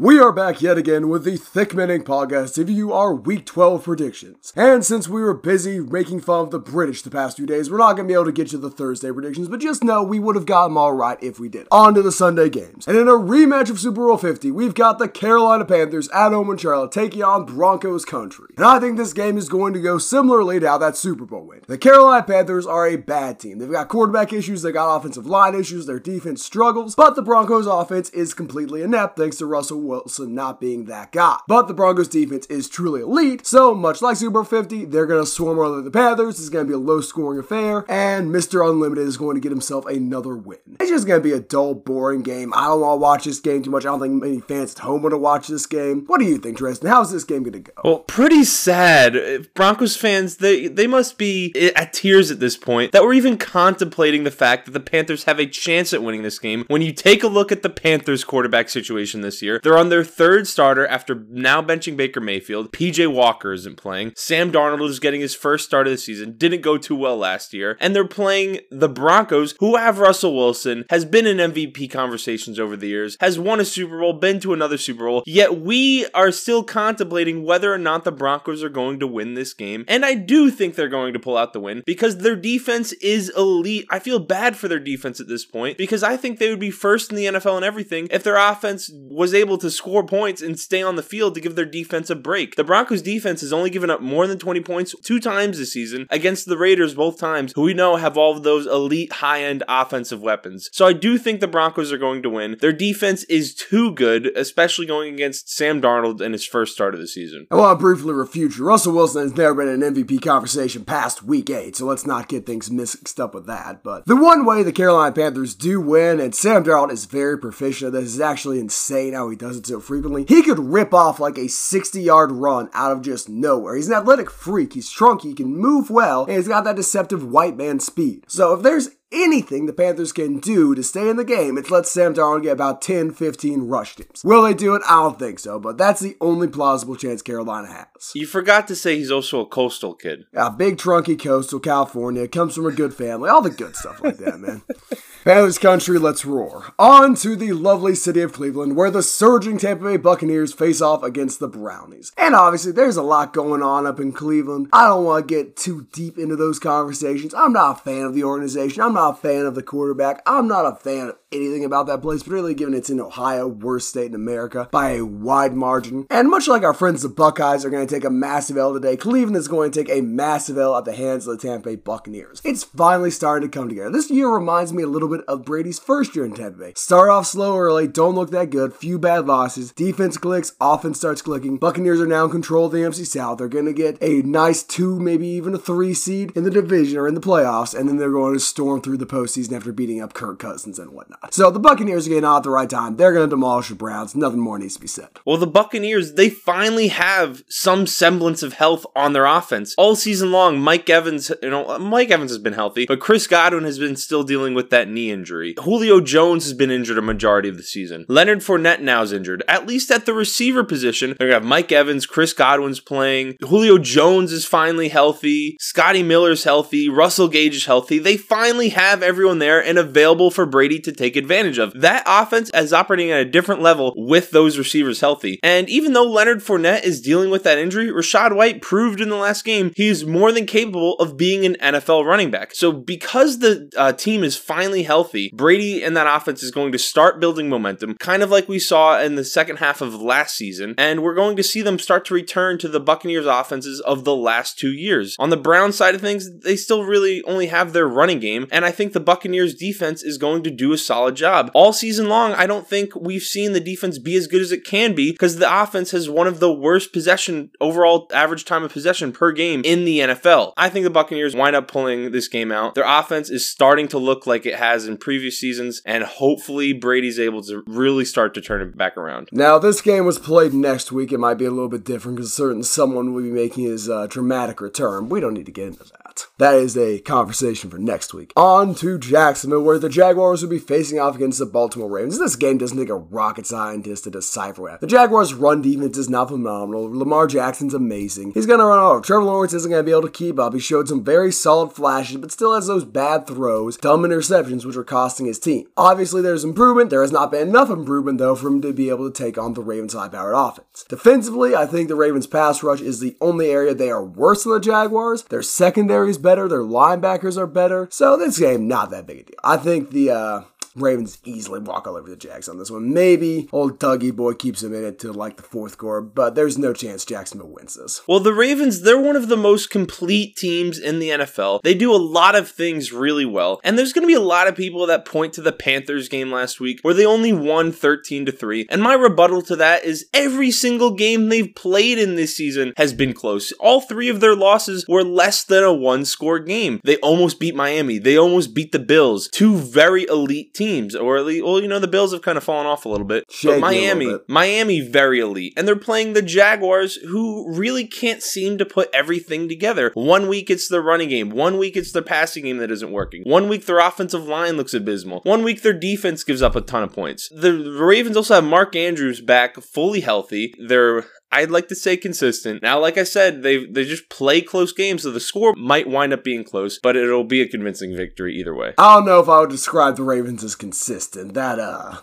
We are back yet again with the Thick podcast to you our Week 12 predictions. And since we were busy making fun of the British the past few days, we're not going to be able to get you the Thursday predictions, but just know we would have got them all right if we did. On to the Sunday games. And in a rematch of Super Bowl 50, we've got the Carolina Panthers at home in Charlotte taking on Broncos country. And I think this game is going to go similarly to how that Super Bowl went. The Carolina Panthers are a bad team. They've got quarterback issues, they got offensive line issues, their defense struggles, but the Broncos offense is completely inept thanks to Russell Wilson not being that guy. But the Broncos defense is truly elite, so much like Super Bowl 50, they're going to swarm over the Panthers. It's going to be a low scoring affair, and Mr. Unlimited is going to get himself another win. It's just going to be a dull, boring game. I don't want to watch this game too much. I don't think many fans at home want to watch this game. What do you think, Tristan? How's this game going to go? Well, pretty sad. Broncos fans, they, they must be at tears at this point that we're even contemplating the fact that the Panthers have a chance at winning this game. When you take a look at the Panthers quarterback situation this year, they're on their third starter after now benching Baker Mayfield. PJ Walker isn't playing. Sam Darnold is getting his first start of the season. Didn't go too well last year. And they're playing the Broncos, who have Russell Wilson, has been in MVP conversations over the years, has won a Super Bowl, been to another Super Bowl. Yet we are still contemplating whether or not the Broncos are going to win this game. And I do think they're going to pull out the win because their defense is elite. I feel bad for their defense at this point because I think they would be first in the NFL and everything if their offense was able to score points and stay on the field to give their defense a break. The Broncos defense has only given up more than 20 points two times this season against the Raiders both times, who we know have all of those elite high-end offensive weapons. So I do think the Broncos are going to win. Their defense is too good, especially going against Sam Darnold in his first start of the season. I want to briefly refute you. Russell Wilson has never been in an MVP conversation past week eight, so let's not get things mixed up with that. But the one way the Carolina Panthers do win, and Sam Darnold is very proficient at this, is actually insane how he does it so frequently. He could rip off like a 60 yard run out of just nowhere. He's an athletic freak. He's strong. He can move well, and he's got that deceptive white man speed. So if there's anything the Panthers can do to stay in the game, it's let Sam Darnold get about 10, 15 rush teams. Will they do it? I don't think so, but that's the only plausible chance Carolina has. You forgot to say he's also a coastal kid. A big trunky coastal California, comes from a good family, all the good stuff like that, man. Panthers country, let's roar. On to the lovely city of Cleveland, where the surging Tampa Bay Buccaneers face off against the Brownies. And obviously, there's a lot going on up in Cleveland. I don't want to get too deep into those conversations. I'm not a fan of the organization. I'm not a fan of the quarterback. I'm not a fan of anything about that place, particularly given it's in Ohio, worst state in America, by a wide margin. And much like our friends the Buckeyes are going to take a massive L today, Cleveland is going to take a massive L at the hands of the Tampa Bay Buccaneers. It's finally starting to come together. This year reminds me a little bit of Brady's first year in Tampa Bay. Start off slow early, don't look that good, few bad losses, defense clicks, offense starts clicking. Buccaneers are now in control of the NFC South. They're going to get a nice two, maybe even a three seed in the division or in the playoffs, and then they're going to storm through the postseason after beating up Kirk Cousins and whatnot. So the Buccaneers are getting out at the right time. They're going to demolish the Browns. Nothing more needs to be said. Well, the Buccaneers, they finally have some semblance of health on their offense. All season long, Mike Evans, you know, Mike Evans has been healthy, but Chris Godwin has been still dealing with that knee injury. Julio Jones has been injured a majority of the season. Leonard Fournette now is injured. At least at the receiver position, they're going to have Mike Evans, Chris Godwin's playing. Julio Jones is finally healthy. Scotty Miller's healthy. Russell Gage is healthy. They finally have everyone there and available for Brady to take advantage of. That offense is operating at a different level with those receivers healthy. And even though Leonard Fournette is dealing with that injury, Rachaad White proved in the last game he's more than capable of being an NFL running back. So because the uh, team is finally healthy, Brady and that offense is going to start building momentum, kind of like we saw in the second half of last season. And we're going to see them start to return to the Buccaneers offenses of the last two years. On the Brown side of things, they still really only have their running game. And I think the Buccaneers defense is going to do a solid job. All season long, I don't think we've seen the defense be as good as it can be because the offense has one of the worst possession overall average time of possession per game in the NFL. I think the Buccaneers wind up pulling this game out. Their offense is starting to look like it has in previous seasons, and hopefully Brady's able to really start to turn it back around. Now, this game was played next week. It might be a little bit different because certain someone will be making his uh, dramatic return. We don't need to get into that. That is a conversation for next week. On to Jacksonville, where the Jaguars will be facing off against the Baltimore Ravens. This game doesn't take a rocket scientist to decipher what. The Jaguars' run defense is not phenomenal. Lamar Jackson's amazing. He's going to run off. Trevor Lawrence isn't going to be able to keep up. He showed some very solid flashes, but still has those bad throws, dumb interceptions, which are costing his team. Obviously, there's improvement. There has not been enough improvement, though, for him to be able to take on the Ravens' high powered offense. Defensively, I think the Ravens' pass rush is the only area they are worse than the Jaguars. Their secondary is better, their linebackers are better. So this game, not that big a deal. I think the uh, Ravens easily walk all over the Jags on this one. Maybe old Dougie boy keeps him in it to like the fourth quarter, but there's no chance Jacksonville wins this. Well, the Ravens, they're one of the most complete teams in the NFL. They do a lot of things really well. And there's going to be a lot of people that point to the Panthers game last week where they only won 13 to 3. And my rebuttal to that is every single game they've played in this season has been close. All three of their losses were less than a one score game. They almost beat Miami. They almost beat the Bills. Two very elite teams teams, or at least, well, you know, the Bills have kind of fallen off a little bit. but Miami, bit. Miami, very elite, and they're playing the Jaguars, who really can't seem to put everything together. One week it's the running game, one week it's their passing game that isn't working. One week their offensive line looks abysmal. One week their defense gives up a ton of points. The Ravens also have Mark Andrews back, fully healthy. They're I'd like to say consistent. Now, like I said, they they just play close games, so the score might wind up being close, but it'll be a convincing victory either way. I don't know if I would describe the Ravens as consistent. That uh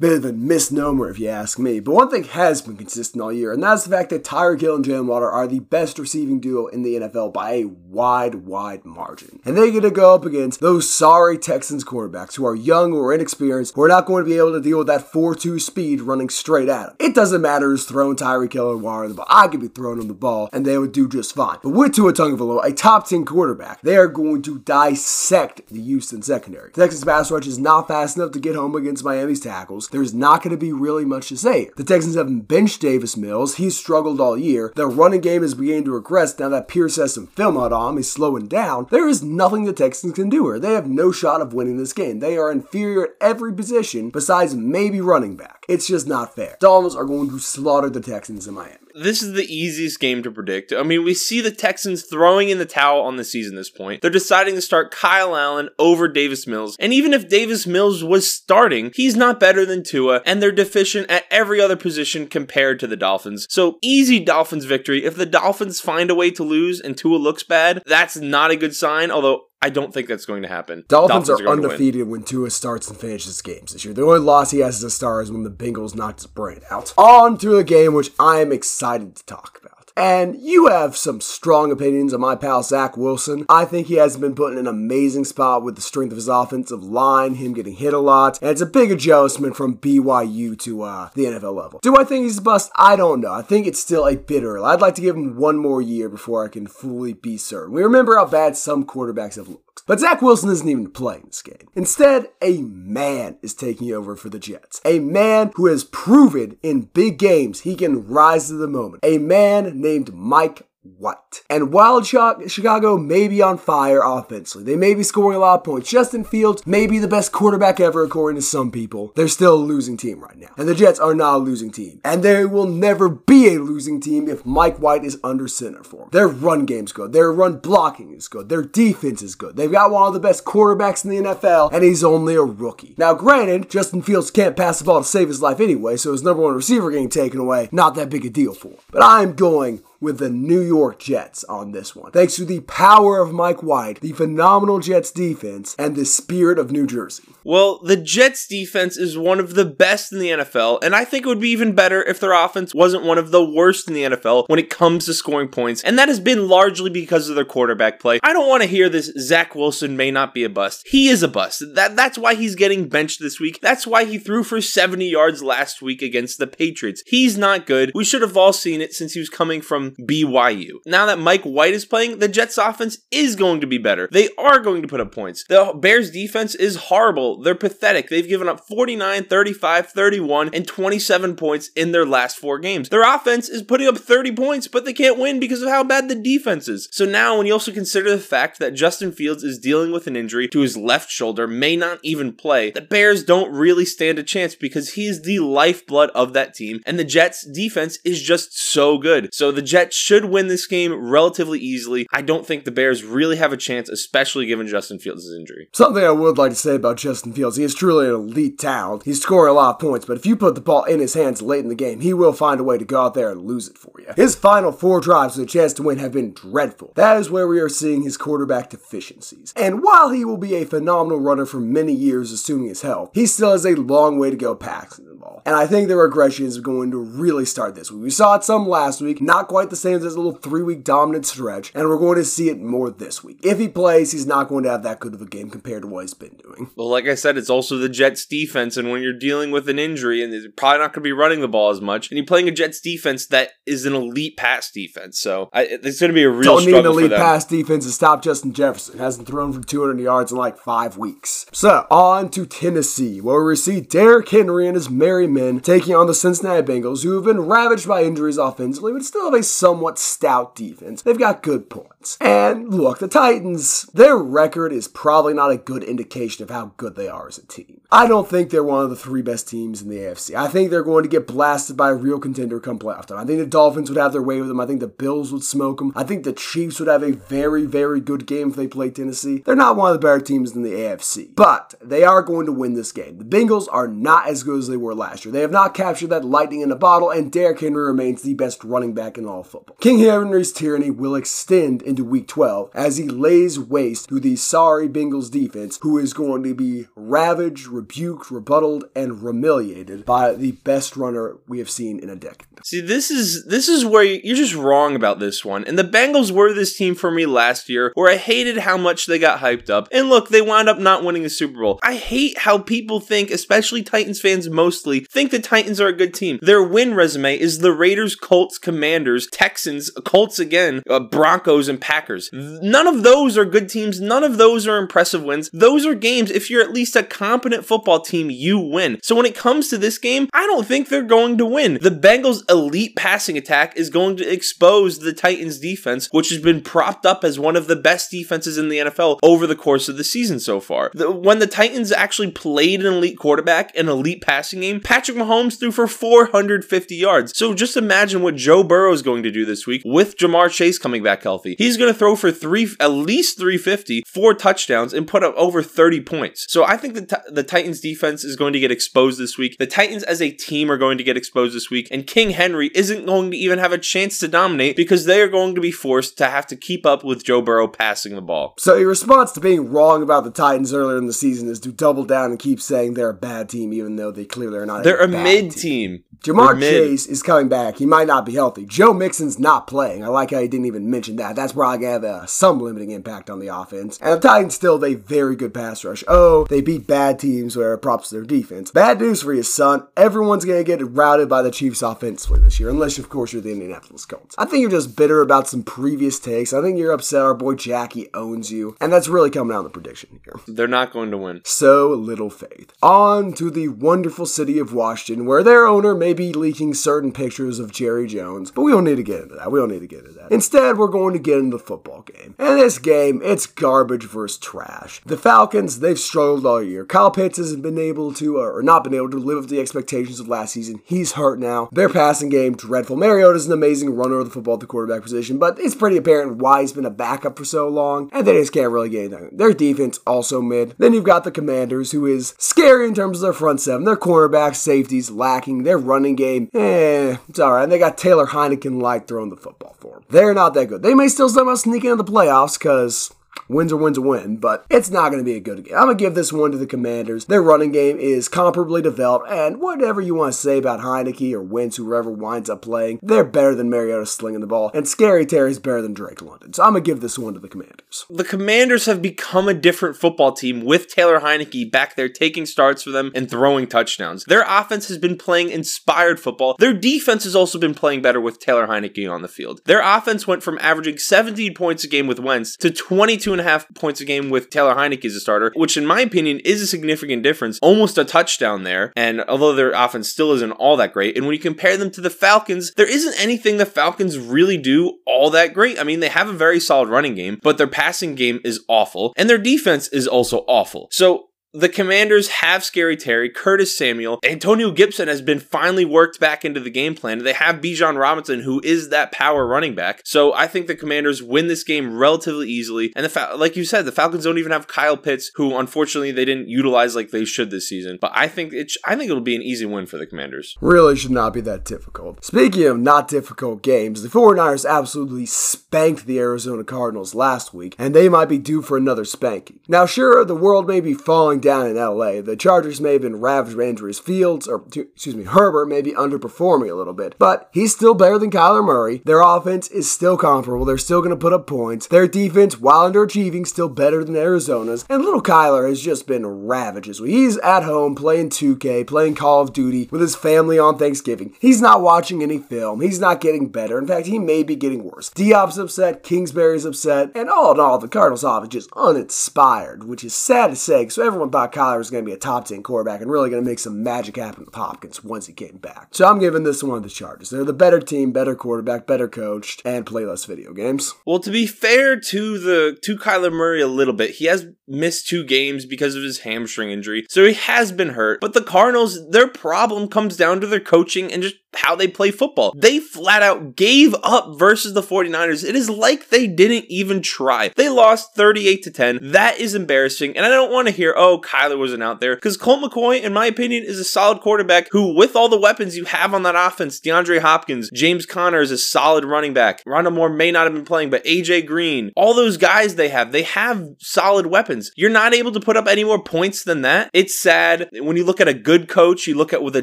bit of a misnomer if you ask me. But one thing has been consistent all year, and that's the fact that Tyreek Hill and Jaylen Waddle are the best receiving duo in the NFL by a wide, wide margin. And they get to go up against those sorry Texans quarterbacks who are young or inexperienced, who are not going to be able to deal with that 4-2 speed running straight at them. It doesn't matter who's throwing Tyreek Hill and Water the ball. I could be throwing them the ball, and they would do just fine. But with Tua Tagovailoa, a top 10 quarterback, they are going to dissect the Houston secondary. The Texans pass rush is not fast enough to get home against Miami's tackles. There's not going to be really much to say. The Texans haven't benched Davis Mills. He's struggled all year. Their running game is beginning to regress now that Pierce has some film out on him. He's slowing down. There is nothing the Texans can do here. They have no shot of winning this game. They are inferior at every position besides maybe running back. It's just not fair. Dolphins are going to slaughter the Texans in Miami this is the easiest game to predict. I mean, we see the Texans throwing in the towel on the season this point. They're deciding to start Kyle Allen over Davis Mills. And even if Davis Mills was starting, he's not better than Tua, and they're deficient at every other position compared to the Dolphins. So, easy Dolphins victory. If the Dolphins find a way to lose and Tua looks bad, that's not a good sign, although I don't think that's going to happen. Dolphins, Dolphins are, are undefeated when Tua starts and finishes games this year. The only loss he has as a star is when the Bengals knocked his brain out. On to a game which I am excited to talk about. And you have some strong opinions on my pal Zach Wilson. I think he has been put in an amazing spot with the strength of his offensive line, him getting hit a lot, and it's a big adjustment from BYU to uh, the NFL level. Do I think he's a bust? I don't know. I think it's still a bit early. I'd like to give him one more year before I can fully be certain. We remember how bad some quarterbacks have looked. But Zach Wilson isn't even playing this game. Instead, a man is taking over for the Jets. A man who has proven in big games he can rise to the moment. A man named Mike what? And while Chicago may be on fire offensively, they may be scoring a lot of points. Justin Fields may be the best quarterback ever, according to some people. They're still a losing team right now. And the Jets are not a losing team. And they will never be a losing team if Mike White is under center for them. Their run game's good. Their run blocking is good. Their defense is good. They've got one of the best quarterbacks in the NFL, and he's only a rookie. Now, granted, Justin Fields can't pass the ball to save his life anyway, so his number one receiver getting taken away, not that big a deal for him. But I'm going with the New York Jets on this one. Thanks to the power of Mike White, the phenomenal Jets defense, and the spirit of New Jersey. Well, the Jets defense is one of the best in the NFL, and I think it would be even better if their offense wasn't one of the worst in the NFL when it comes to scoring points, and that has been largely because of their quarterback play. I don't want to hear this Zach Wilson may not be a bust. He is a bust. That that's why he's getting benched this week. That's why he threw for 70 yards last week against the Patriots. He's not good. We should have all seen it since he was coming from BYU. Now that Mike White is playing, the Jets offense is going to be better. They are going to put up points. The Bears defense is horrible. They're pathetic. They've given up 49, 35, 31, and 27 points in their last four games. Their offense is putting up 30 points, but they can't win because of how bad the defense is. So now, when you also consider the fact that Justin Fields is dealing with an injury to his left shoulder, may not even play, the Bears don't really stand a chance because he is the lifeblood of that team, and the Jets defense is just so good. So the Jets should win this game relatively easily. I don't think the Bears really have a chance, especially given Justin Fields' injury. Something I would like to say about Justin Fields, he is truly an elite talent. He's scoring a lot of points, but if you put the ball in his hands late in the game, he will find a way to go out there and lose it for you. His final four drives with a chance to win have been dreadful. That is where we are seeing his quarterback deficiencies. And while he will be a phenomenal runner for many years, assuming his health, he still has a long way to go passing the ball. And I think the regression is going to really start this week. We saw it some last week, not quite the same as a little three week dominant stretch, and we're going to see it more this week. If he plays, he's not going to have that good of a game compared to what he's been doing. Well, like I said, it's also the Jets defense, and when you're dealing with an injury and they're probably not going to be running the ball as much, and you're playing a Jets defense that is an elite pass defense, so I, it's going to be a real Don't need an elite pass defense to stop Justin Jefferson. Hasn't thrown for 200 yards in like five weeks. So, on to Tennessee, where we see Derrick Henry and his merry men taking on the Cincinnati Bengals, who have been ravaged by injuries offensively, but still have a somewhat stout defense. They've got good points. And look, the Titans, their record is probably not a good indication of how good they are as a team. I don't think they're one of the three best teams in the AFC. I think they're going to get blasted by a real contender come playoff time. I think the Dolphins would have their way with them. I think the Bills would smoke them. I think the Chiefs would have a very, very good game if they play Tennessee. They're not one of the better teams in the AFC, but they are going to win this game. The Bengals are not as good as they were last year. They have not captured that lightning in a bottle, and Derrick Henry remains the best running back in all football. King Henry's tyranny will extend into week 12 as he lays waste to the sorry Bengals defense, who is going to be ravaged, rebuked, rebutted, and humiliated by the best runner we have seen in a decade. See, this is this is where you're just wrong about this one. And the Bengals were this team for me last year, where I hated how much they got hyped up. And look, they wound up not winning the Super Bowl. I hate how people think, especially Titans fans mostly, think the Titans are a good team. Their win resume is the Raiders, Colts, Commanders, Texans, Colts again, uh, Broncos, and Packers. None of those are good teams. None of those are impressive wins. Those are games. If you're at least a competent football team, you win. So when it comes to this game, I don't think they're going to win. The Bengals' elite passing attack is going to expose the Titans' defense, which has been propped up as one of the best defenses in the NFL over the course of the season so far. The, when the Titans actually played an elite quarterback, an elite passing game, Patrick Mahomes threw for 450 yards. So just imagine what Joe Burrow is going to do this week with Ja'Marr Chase coming back healthy. He's going to throw for three, at least 350, four touchdowns, and put up over 30 points. So I think the, the Titans defense is going to get exposed this week. The Titans as a team are going to get exposed this week, and King Henry isn't going to even have a chance to dominate because they are going to be forced to have to keep up with Joe Burrow passing the ball. So your response to being wrong about the Titans earlier in the season is to double down and keep saying they're a bad team, even though they clearly are not. They're a bad mid team. Ja'Marr Chase is coming back. He might not be healthy. Joe Mixon's not playing. I like how he didn't even mention that. That's probably going to have uh, some limiting impact on the offense. And the Titans still have a very good pass rush. Oh, they beat bad teams where it props to their defense. Bad news for you, son. Everyone's going to get routed by the Chiefs offensively this year, unless, of course, you're the Indianapolis Colts. I think you're just bitter about some previous takes. I think you're upset our boy Jackie owns you. And that's really coming out in the prediction here. They're not going to win. So little faith. On to the wonderful city of Washington, where their owner may be leaking certain pictures of Jerry Jones, but we don't need to get into that. We don't need to get into that. Instead, we're going to get into the football game. And this game, it's garbage versus trash. The Falcons, they've struggled all year. Kyle Pitts hasn't been able to, or not been able to live up to the expectations of last season. He's hurt now. Their passing game, dreadful. Mariota's an amazing runner of the football at the quarterback position, but it's pretty apparent why he's been a backup for so long, and they just can't really get anything. Their defense also mid. Then you've got the Commanders, who is scary in terms of their front seven. Their cornerbacks, safeties lacking. Their running game, eh, it's alright. And they got Taylor Heineken light throwing the football for them. They're not that good. They may still somehow sneak into the playoffs because Wins are wins a win, but it's not going to be a good game. I'm going to give this one to the Commanders. Their running game is comparably developed, and whatever you want to say about Heinicke or Wentz, whoever winds up playing, they're better than Mariota slinging the ball, and Scary Terry's better than Drake London. So I'm going to give this one to the Commanders. The Commanders have become a different football team with Taylor Heinicke back there taking starts for them and throwing touchdowns. Their offense has been playing inspired football. Their defense has also been playing better with Taylor Heinicke on the field. Their offense went from averaging 17 points a game with Wentz to 22 and a half points a game with Taylor Heinicke as a starter, which in my opinion is a significant difference. Almost a touchdown there. And although their offense still isn't all that great, and when you compare them to the Falcons, there isn't anything the Falcons really do all that great. I mean, they have a very solid running game, but their passing game is awful, and their defense is also awful. So the Commanders have Scary Terry, Curtis Samuel, Antonio Gibson has been finally worked back into the game plan. They have Brian Robinson, who is that power running back. So I think the Commanders win this game relatively easily. And the fa- like you said, the Falcons don't even have Kyle Pitts, who unfortunately they didn't utilize like they should this season. But I think it, I think it'll be an easy win for the Commanders. Really should not be that difficult. Speaking of not difficult games, the 49ers absolutely spanked the Arizona Cardinals last week, and they might be due for another spanking. Now, sure, the world may be falling down in LA. The Chargers may have been ravaged by injuries. Fields, or excuse me, Herbert may be underperforming a little bit, but he's still better than Kyler Murray. Their offense is still comparable. They're still going to put up points. Their defense, while underachieving, still better than Arizona's. And little Kyler has just been ravaged. He's at home playing 2K, playing Call of Duty with his family on Thanksgiving. He's not watching any film. He's not getting better. In fact, he may be getting worse. Diop's upset, Kingsbury's upset, and all in all, the Cardinals offense just uninspired, which is sad to say. So everyone thought Kyler was going to be a top 10 quarterback and really going to make some magic happen with Hopkins once he came back. So I'm giving this one to the Chargers. They're the better team, better quarterback, better coached, and play less video games. Well, to be fair to the to Kyler Murray a little bit, he has missed two games because of his hamstring injury. So he has been hurt. But the Cardinals, their problem comes down to their coaching and just how they play football. They flat out gave up versus the 49ers. It is like they didn't even try. They lost 38 to 10. That is embarrassing. And I don't want to hear, oh, Kyler wasn't out there. Because Colt McCoy, in my opinion, is a solid quarterback who, with all the weapons you have on that offense, DeAndre Hopkins, James Conner is a solid running back. Rondale Moore may not have been playing, but AJ Green, all those guys they have, they have solid weapons. You're not able to put up any more points than that. It's sad. When you look at a good coach, you look at what the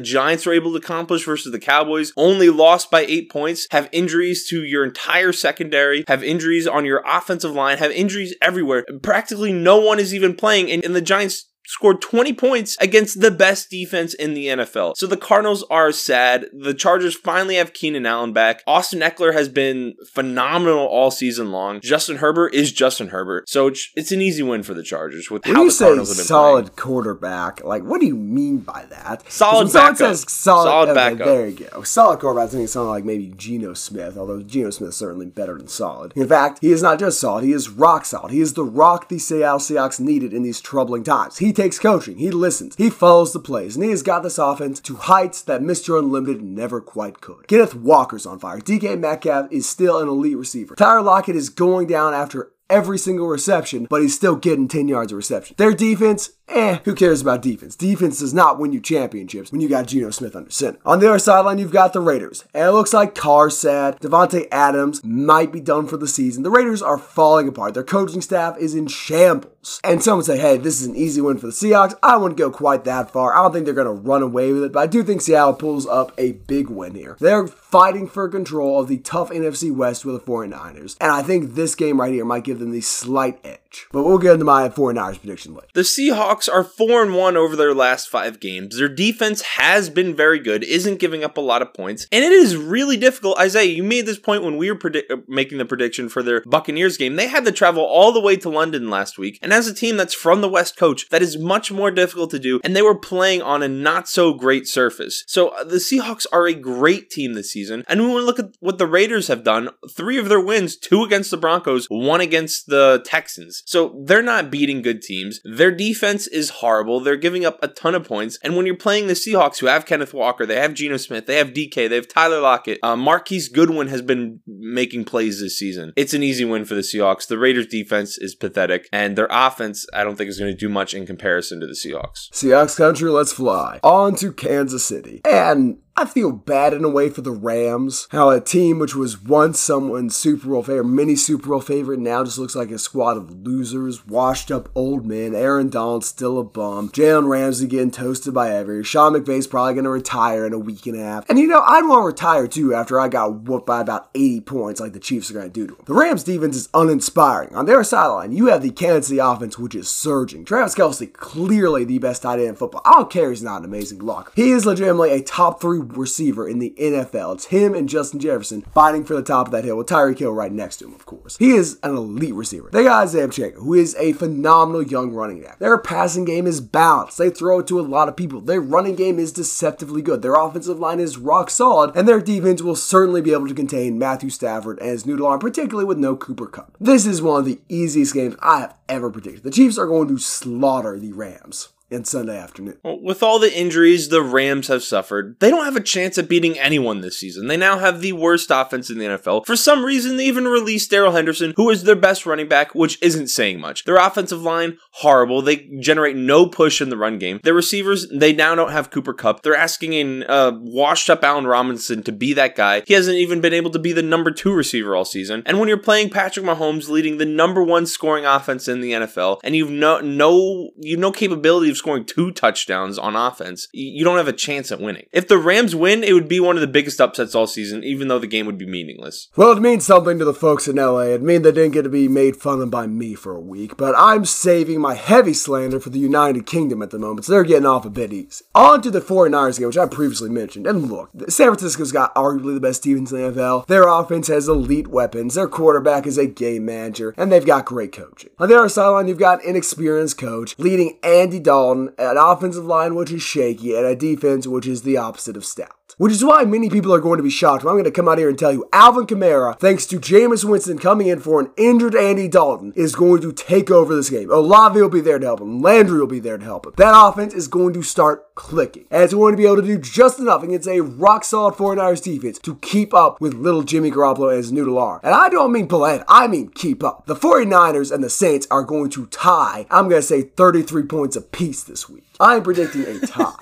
Giants were able to accomplish versus the Cowboys, only lost by eight points, have injuries to your entire secondary, have injuries on your offensive line, have injuries everywhere. Practically no one is even playing, and, and the Giants scored 20 points against the best defense in the NFL. So the Cardinals are sad. The Chargers finally have Keenan Allen back. Austin Ekeler has been phenomenal all season long. Justin Herbert is Justin Herbert. So it's, an easy win for the Chargers with when how you the Cardinals have been solid playing. quarterback, like what do you mean by that? Solid backup. says solid, Solid okay, backup. There you go. Solid quarterback. I think something like maybe Geno Smith, although Geno Smith is certainly better than solid. In fact, he is not just solid, he is rock solid. He is the rock the Seattle Seahawks needed in these troubling times. He takes coaching, he listens, he follows the plays, and he has got this offense to heights that Mr. Unlimited never quite could. Kenneth Walker's on fire. DK Metcalf is still an elite receiver. Tyler Lockett is going down after every single reception, but he's still getting 10 yards of reception. Their defense, eh, who cares about defense? Defense does not win you championships when you got Geno Smith under center. On the other sideline, you've got the Raiders. And it looks like Carr's sad. Davante Adams might be done for the season. The Raiders are falling apart. Their coaching staff is in shambles. And some would say, hey, this is an easy win for the Seahawks. I wouldn't go quite that far. I don't think they're going to run away with it, but I do think Seattle pulls up a big win here. They're fighting for control of the tough NFC West with the 49ers. And I think this game right here might give them the slight edge. But we'll get into my 49ers prediction later. The Seahawks are 4 and 1 over their last 5 games. Their defense has been very good, isn't giving up a lot of points, and it is really difficult. Isaiah, you made this point when we were predi- uh, making the prediction for their Buccaneers game. They had to travel all the way to London last week, and as a team that's from the West Coast, that is much more difficult to do, and they were playing on a not so great surface. So uh, the Seahawks are a great team this season, and when we look at what the Raiders have done, three of their wins, two against the Broncos, one against the Texans. So they're not beating good teams. Their defense is horrible. They're giving up a ton of points. And when you're playing the Seahawks, who have Kenneth Walker, they have Geno Smith, they have DK, they have Tyler Lockett, uh, Marquise Goodwin has been making plays this season. It's an easy win for the Seahawks. The Raiders' defense is pathetic, and their offense, I don't think, is going to do much in comparison to the Seahawks. Seahawks country, let's fly. On to Kansas City. And I feel bad in a way for the Rams. How a team which was once someone's Super Bowl favorite, mini Super Bowl favorite, now just looks like a squad of losers, washed up old men. Aaron Donald's still a bum. Jalen Ramsey getting toasted by every. Sean McVay's probably going to retire in a week and a half. And you know, I'd want to retire too after I got whooped by about 80 points like the Chiefs are going to do to him. The Rams defense is uninspiring. On their sideline, you have the Kansas City offense, which is surging. Travis Kelce, clearly the best tight end in football. I don't care he's not an amazing blocker. He is legitimately a top three receiver in the NFL. It's him and Justin Jefferson fighting for the top of that hill with Tyreek Hill right next to him, of course. He is an elite receiver. They got Isaiah Pacheco, who is a phenomenal young running back. Their passing game is balanced. They throw it to a lot of people. Their running game is deceptively good. Their offensive line is rock solid, and their defense will certainly be able to contain Matthew Stafford and his noodle arm, particularly with no Cooper Kupp. This is one of the easiest games I have ever predicted. The Chiefs are going to slaughter the Rams. And Sunday afternoon. Well, with all the injuries the Rams have suffered, they don't have a chance at beating anyone this season. They now have the worst offense in the NFL. For some reason, they even released Darrell Henderson, who is their best running back, which isn't saying much. Their offensive line, horrible. They generate no push in the run game. Their receivers, they now don't have Cooper Kupp. They're asking a uh, washed up Allen Robinson to be that guy. He hasn't even been able to be the number two receiver all season. And when you're playing Patrick Mahomes leading the number one scoring offense in the NFL, and you've no no you've no capability of scoring two touchdowns on offense, you don't have a chance at winning. If the Rams win, it would be one of the biggest upsets all season, even though the game would be meaningless. Well, it means something to the folks in LA. It means they didn't get to be made fun of by me for a week, but I'm saving my heavy slander for the United Kingdom at the moment, so they're getting off a bit easy. On to the 49ers game, which I previously mentioned. And look, San Francisco's got arguably the best defense in the NFL. Their offense has elite weapons. Their quarterback is a game manager, and they've got great coaching. On the other sideline, you've got an inexperienced coach leading Andy Dalton, an offensive line which is shaky, and a defense which is the opposite of stout. Which is why many people are going to be shocked. I'm going to come out here and tell you Alvin Kamara, thanks to Jameis Winston coming in for an injured Andy Dalton, is going to take over this game. Olave will be there to help him. Landry will be there to help him. That offense is going to start clicking. And it's going to be able to do just enough against a rock solid 49ers defense to keep up with little Jimmy Garoppolo and his noodle R. And I don't mean it, I mean keep up. The 49ers and the Saints are going to tie, I'm going to say 33 points apiece this week. I'm predicting a tie.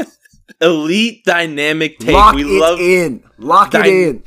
Elite dynamic take. Lock we it love in. Lock it in.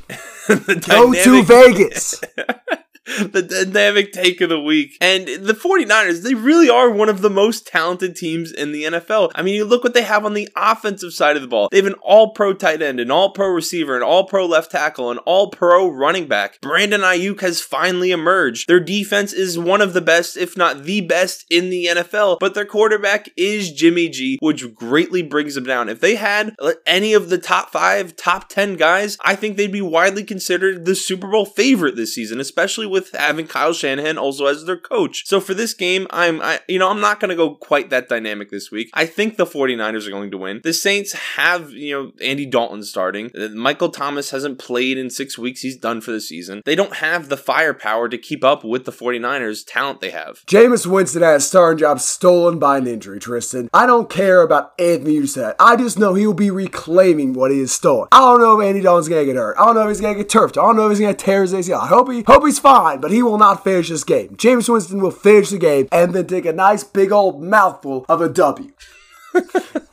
Go to Vegas. the dynamic take of the week. And the 49ers, they really are one of the most talented teams in the NFL. I mean, you look what they have on the offensive side of the ball. They have an all pro tight end, an all pro receiver, an all pro left tackle, an all pro running back. Brandon Aiyuk has finally emerged. Their defense is one of the best, if not the best, in the NFL, but their quarterback is Jimmy G, which greatly brings them down. If they had any of the top five, top 10 guys, I think they'd be widely considered the Super Bowl favorite this season, especially with having Kyle Shanahan also as their coach. So for this game, I'm I you know, I'm not going to go quite that dynamic this week. I think the 49ers are going to win. The Saints have, you know, Andy Dalton starting. Uh, Michael Thomas hasn't played in 6 weeks. He's done for the season. They don't have the firepower to keep up with the 49ers talent they have. Jameis Winston had a starting job stolen by an injury, Tristan. I don't care about Anthony you said. I just know he will be reclaiming what he has stolen. I don't know if Andy Dalton's gonna get hurt. I don't know if he's gonna get turfed. I don't know if he's gonna tear his ACL. I hope he hope he's fine, but he will not finish this game. Jameis Winston will finish the game and then take a nice big old mouthful of a W.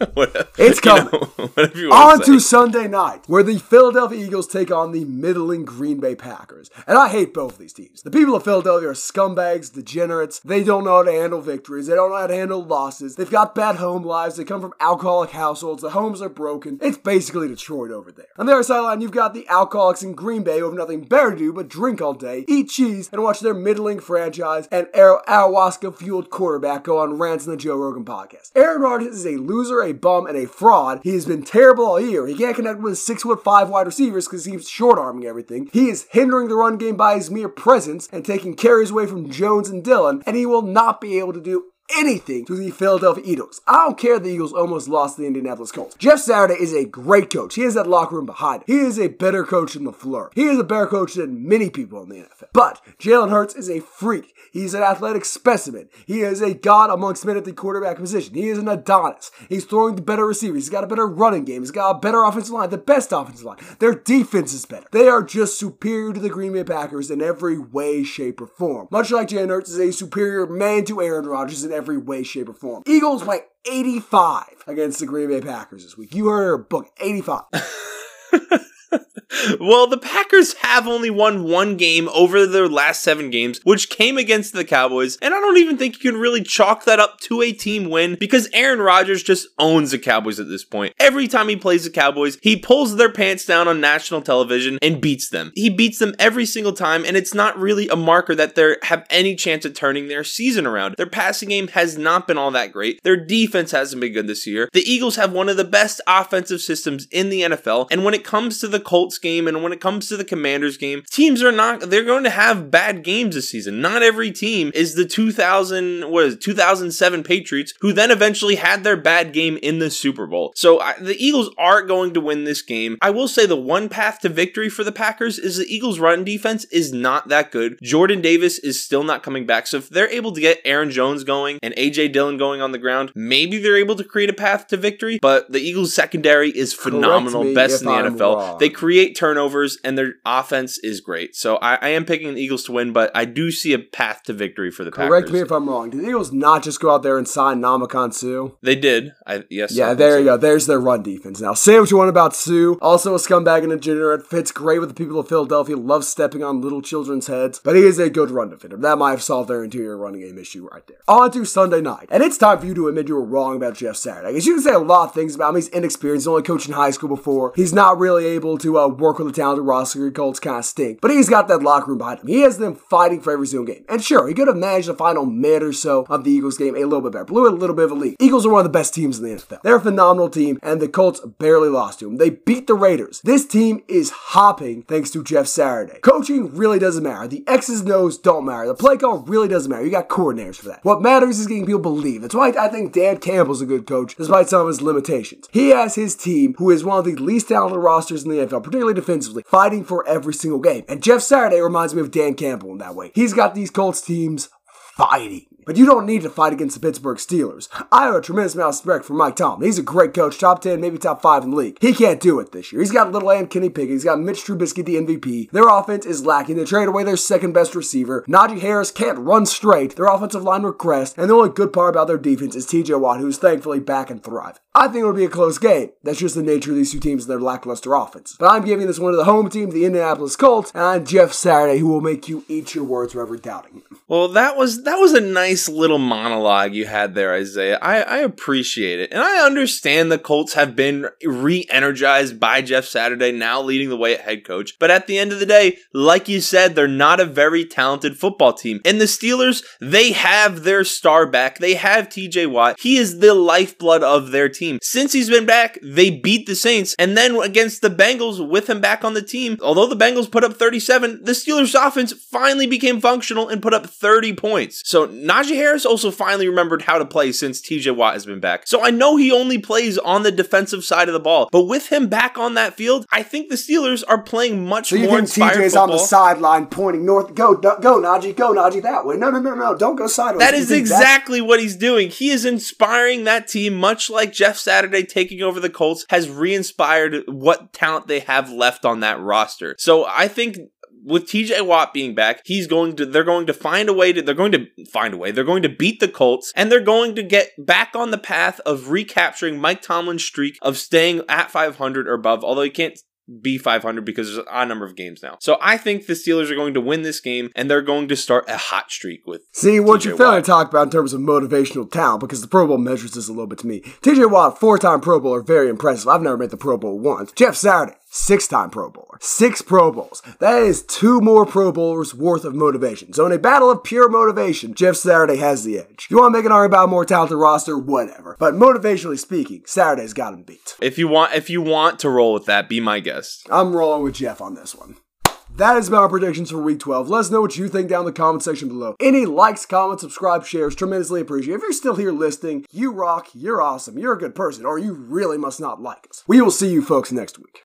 It's know, coming. you want On to to. Sunday night, where the Philadelphia Eagles take on the middling Green Bay Packers. And I hate both of these teams. The people of Philadelphia are scumbags, degenerates. They don't know how to handle victories. They don't know how to handle losses. They've got bad home lives. They come from alcoholic households. The homes are broken. It's basically Detroit over there. On the other sideline, you've got the alcoholics in Green Bay who have nothing better to do but drink all day, eat cheese, and watch their middling franchise and ayahuasca fueled quarterback go on rants in the Joe Rogan podcast. Aaron Rodgers is a loser, a bum, and a fraud. He has been terrible all year. He can't connect with his six foot five wide receivers because he's short arming everything. He is hindering the run game by his mere presence and taking carries away from Jones and Dillon, and he will not be able to do anything to the Philadelphia Eagles. I don't care the Eagles almost lost the Indianapolis Colts. Jeff Saturday is a great coach. He has that locker room behind him. He is a better coach than LaFleur. He is a better coach than many people in the NFL. But Jalen Hurts is a freak. He's an athletic specimen. He is a god amongst men at the quarterback position. He is an Adonis. He's throwing the better receivers. He's got a better running game. He's got a better offensive line, the best offensive line. Their defense is better. They are just superior to the Green Bay Packers in every way, shape, or form. Much like Jalen Hurts is a superior man to Aaron Rodgers in every way, shape, or form. Eagles by 85 against the Green Bay Packers this week. You heard her book 85. Well, the Packers have only won one game over their last seven games, which came against the Cowboys, and I don't even think you can really chalk that up to a team win because Aaron Rodgers just owns the Cowboys at this point. Every time he plays the Cowboys, he pulls their pants down on national television and beats them. He beats them every single time, and it's not really a marker that they have any chance of turning their season around. Their passing game has not been all that great. Their defense hasn't been good this year. The Eagles have one of the best offensive systems in the NFL, and when it comes to the Colts game, game and when it comes to the Commanders game, teams are not they're going to have bad games this season. Not every team is the 2000 what is it, 2007 Patriots who then eventually had their bad game in the Super Bowl. So I, the Eagles are going to win this game. I will say the one path to victory for the Packers is the Eagles run defense is not that good. Jordan Davis is still not coming back. So if they're able to get Aaron Jones going and AJ Dillon going on the ground, maybe they're able to create a path to victory, but the Eagles secondary is phenomenal, best in the I'm NFL. wrong. They create turnovers and their offense is great. So I, I am picking the Eagles to win, but I do see a path to victory for the Correct Packers. me if I'm wrong. Did the Eagles not just go out there and sign Ndamukong Suh? they did. I yes. Yeah, I there you so. go. There's their run defense. Now, say what you want about Sue. Also a scumbag and a degenerate. Fits great with the people of Philadelphia. Loves stepping on little children's heads. But he is a good run defender. That might have solved their interior running game issue right there. On to Sunday night. And it's time for you to admit you were wrong about Jeff Saturday. Because you can say a lot of things about him. He's inexperienced. He's only coached in high school before. He's not really able to uh, work with a talented roster. Colts kind of stink. But he's got that locker room behind him. He has them fighting for every single game. And sure, he could have managed the final minute or so of the Eagles game a little bit better. Blew a little bit of a lead. Eagles are one of the best teams in the NFL. They're a phenomenal team, and the Colts barely lost to them. They beat the Raiders. This team is hopping thanks to Jeff Saturday. Coaching really doesn't matter. The X's and O's don't matter. The play call really doesn't matter. You got coordinators for that. What matters is getting people believe. That's why I think Dan Campbell's a good coach, despite some of his limitations. He has his team, who is one of the least talented rosters in the NFL, particularly defensively, fighting for every single game. And Jeff Saturday reminds me of Dan Campbell in that way. He's got these Colts teams fighting. But you don't need to fight against the Pittsburgh Steelers. I have a tremendous amount of respect for Mike Tomlin. He's a great coach, top 10, maybe top 5 in the league. He can't do it this year. He's got little and Kenny Pickett. He's got Mitch Trubisky, the MVP. Their offense is lacking. They traded away their second best receiver. Najee Harris can't run straight. Their offensive line regressed. And the only good part about their defense is TJ Watt, who's thankfully back and thriving. I think it'll be a close game. That's just the nature of these two teams and their lackluster offense. But I'm giving this one to the home team, the Indianapolis Colts, and I'm Jeff Saturday, who will make you eat your words forever doubting him. Well, that was that was a nice little monologue you had there, Isaiah. I, I appreciate it, and I understand the Colts have been re-energized by Jeff Saturday, now leading the way at head coach. But at the end of the day, like you said, they're not a very talented football team. And the Steelers, they have their star back. They have T.J. Watt. He is the lifeblood of their team. Since he's been back, they beat the Saints, and then against the Bengals with him back on the team, although the Bengals put up 37, the Steelers' offense finally became functional and put up 30 points. So Najee Harris also finally remembered how to play since TJ Watt has been back. So I know he only plays on the defensive side of the ball, but with him back on that field, I think the Steelers are playing much So more inspired TJ's football. on the sideline pointing north? Go, go, go, Najee, go, Najee, that way. No, no, no, no, don't go sideways. That is exactly what he's doing. He is inspiring that team, much like Jeff Saturday taking over the Colts has re inspired what talent they have left on that roster. So I think. With TJ Watt being back, he's going to they're going to find a way to they're going to find a way. They're going to beat the Colts and they're going to get back on the path of recapturing Mike Tomlin's streak of staying at 500 or above, although he can't be 500 because there's an odd number of games now. So I think the Steelers are going to win this game and they're going to start a hot streak with See, what you're failing to talk about in terms of motivational talent, because the Pro Bowl measures this a little bit to me. TJ Watt, four time Pro Bowler, very impressive. I've never made the Pro Bowl once. Jeff Saturday, six time Pro Bowler. Six Pro Bowls. That is two more Pro Bowlers worth of motivation. So in a battle of pure motivation, Jeff Saturday has the edge. You want to make an argument about a more talented roster? Whatever. But motivationally speaking, Saturday's got him beat. If you want, if you want to roll with that, be my guest. I'm rolling with Jeff on this one. That is about our predictions for week 12. Let us know what you think down in the comment section below. Any likes, comments, subscribe, shares, tremendously appreciated. If you're still here listening, you rock, you're awesome, you're a good person, or you really must not like us. We will see you folks next week.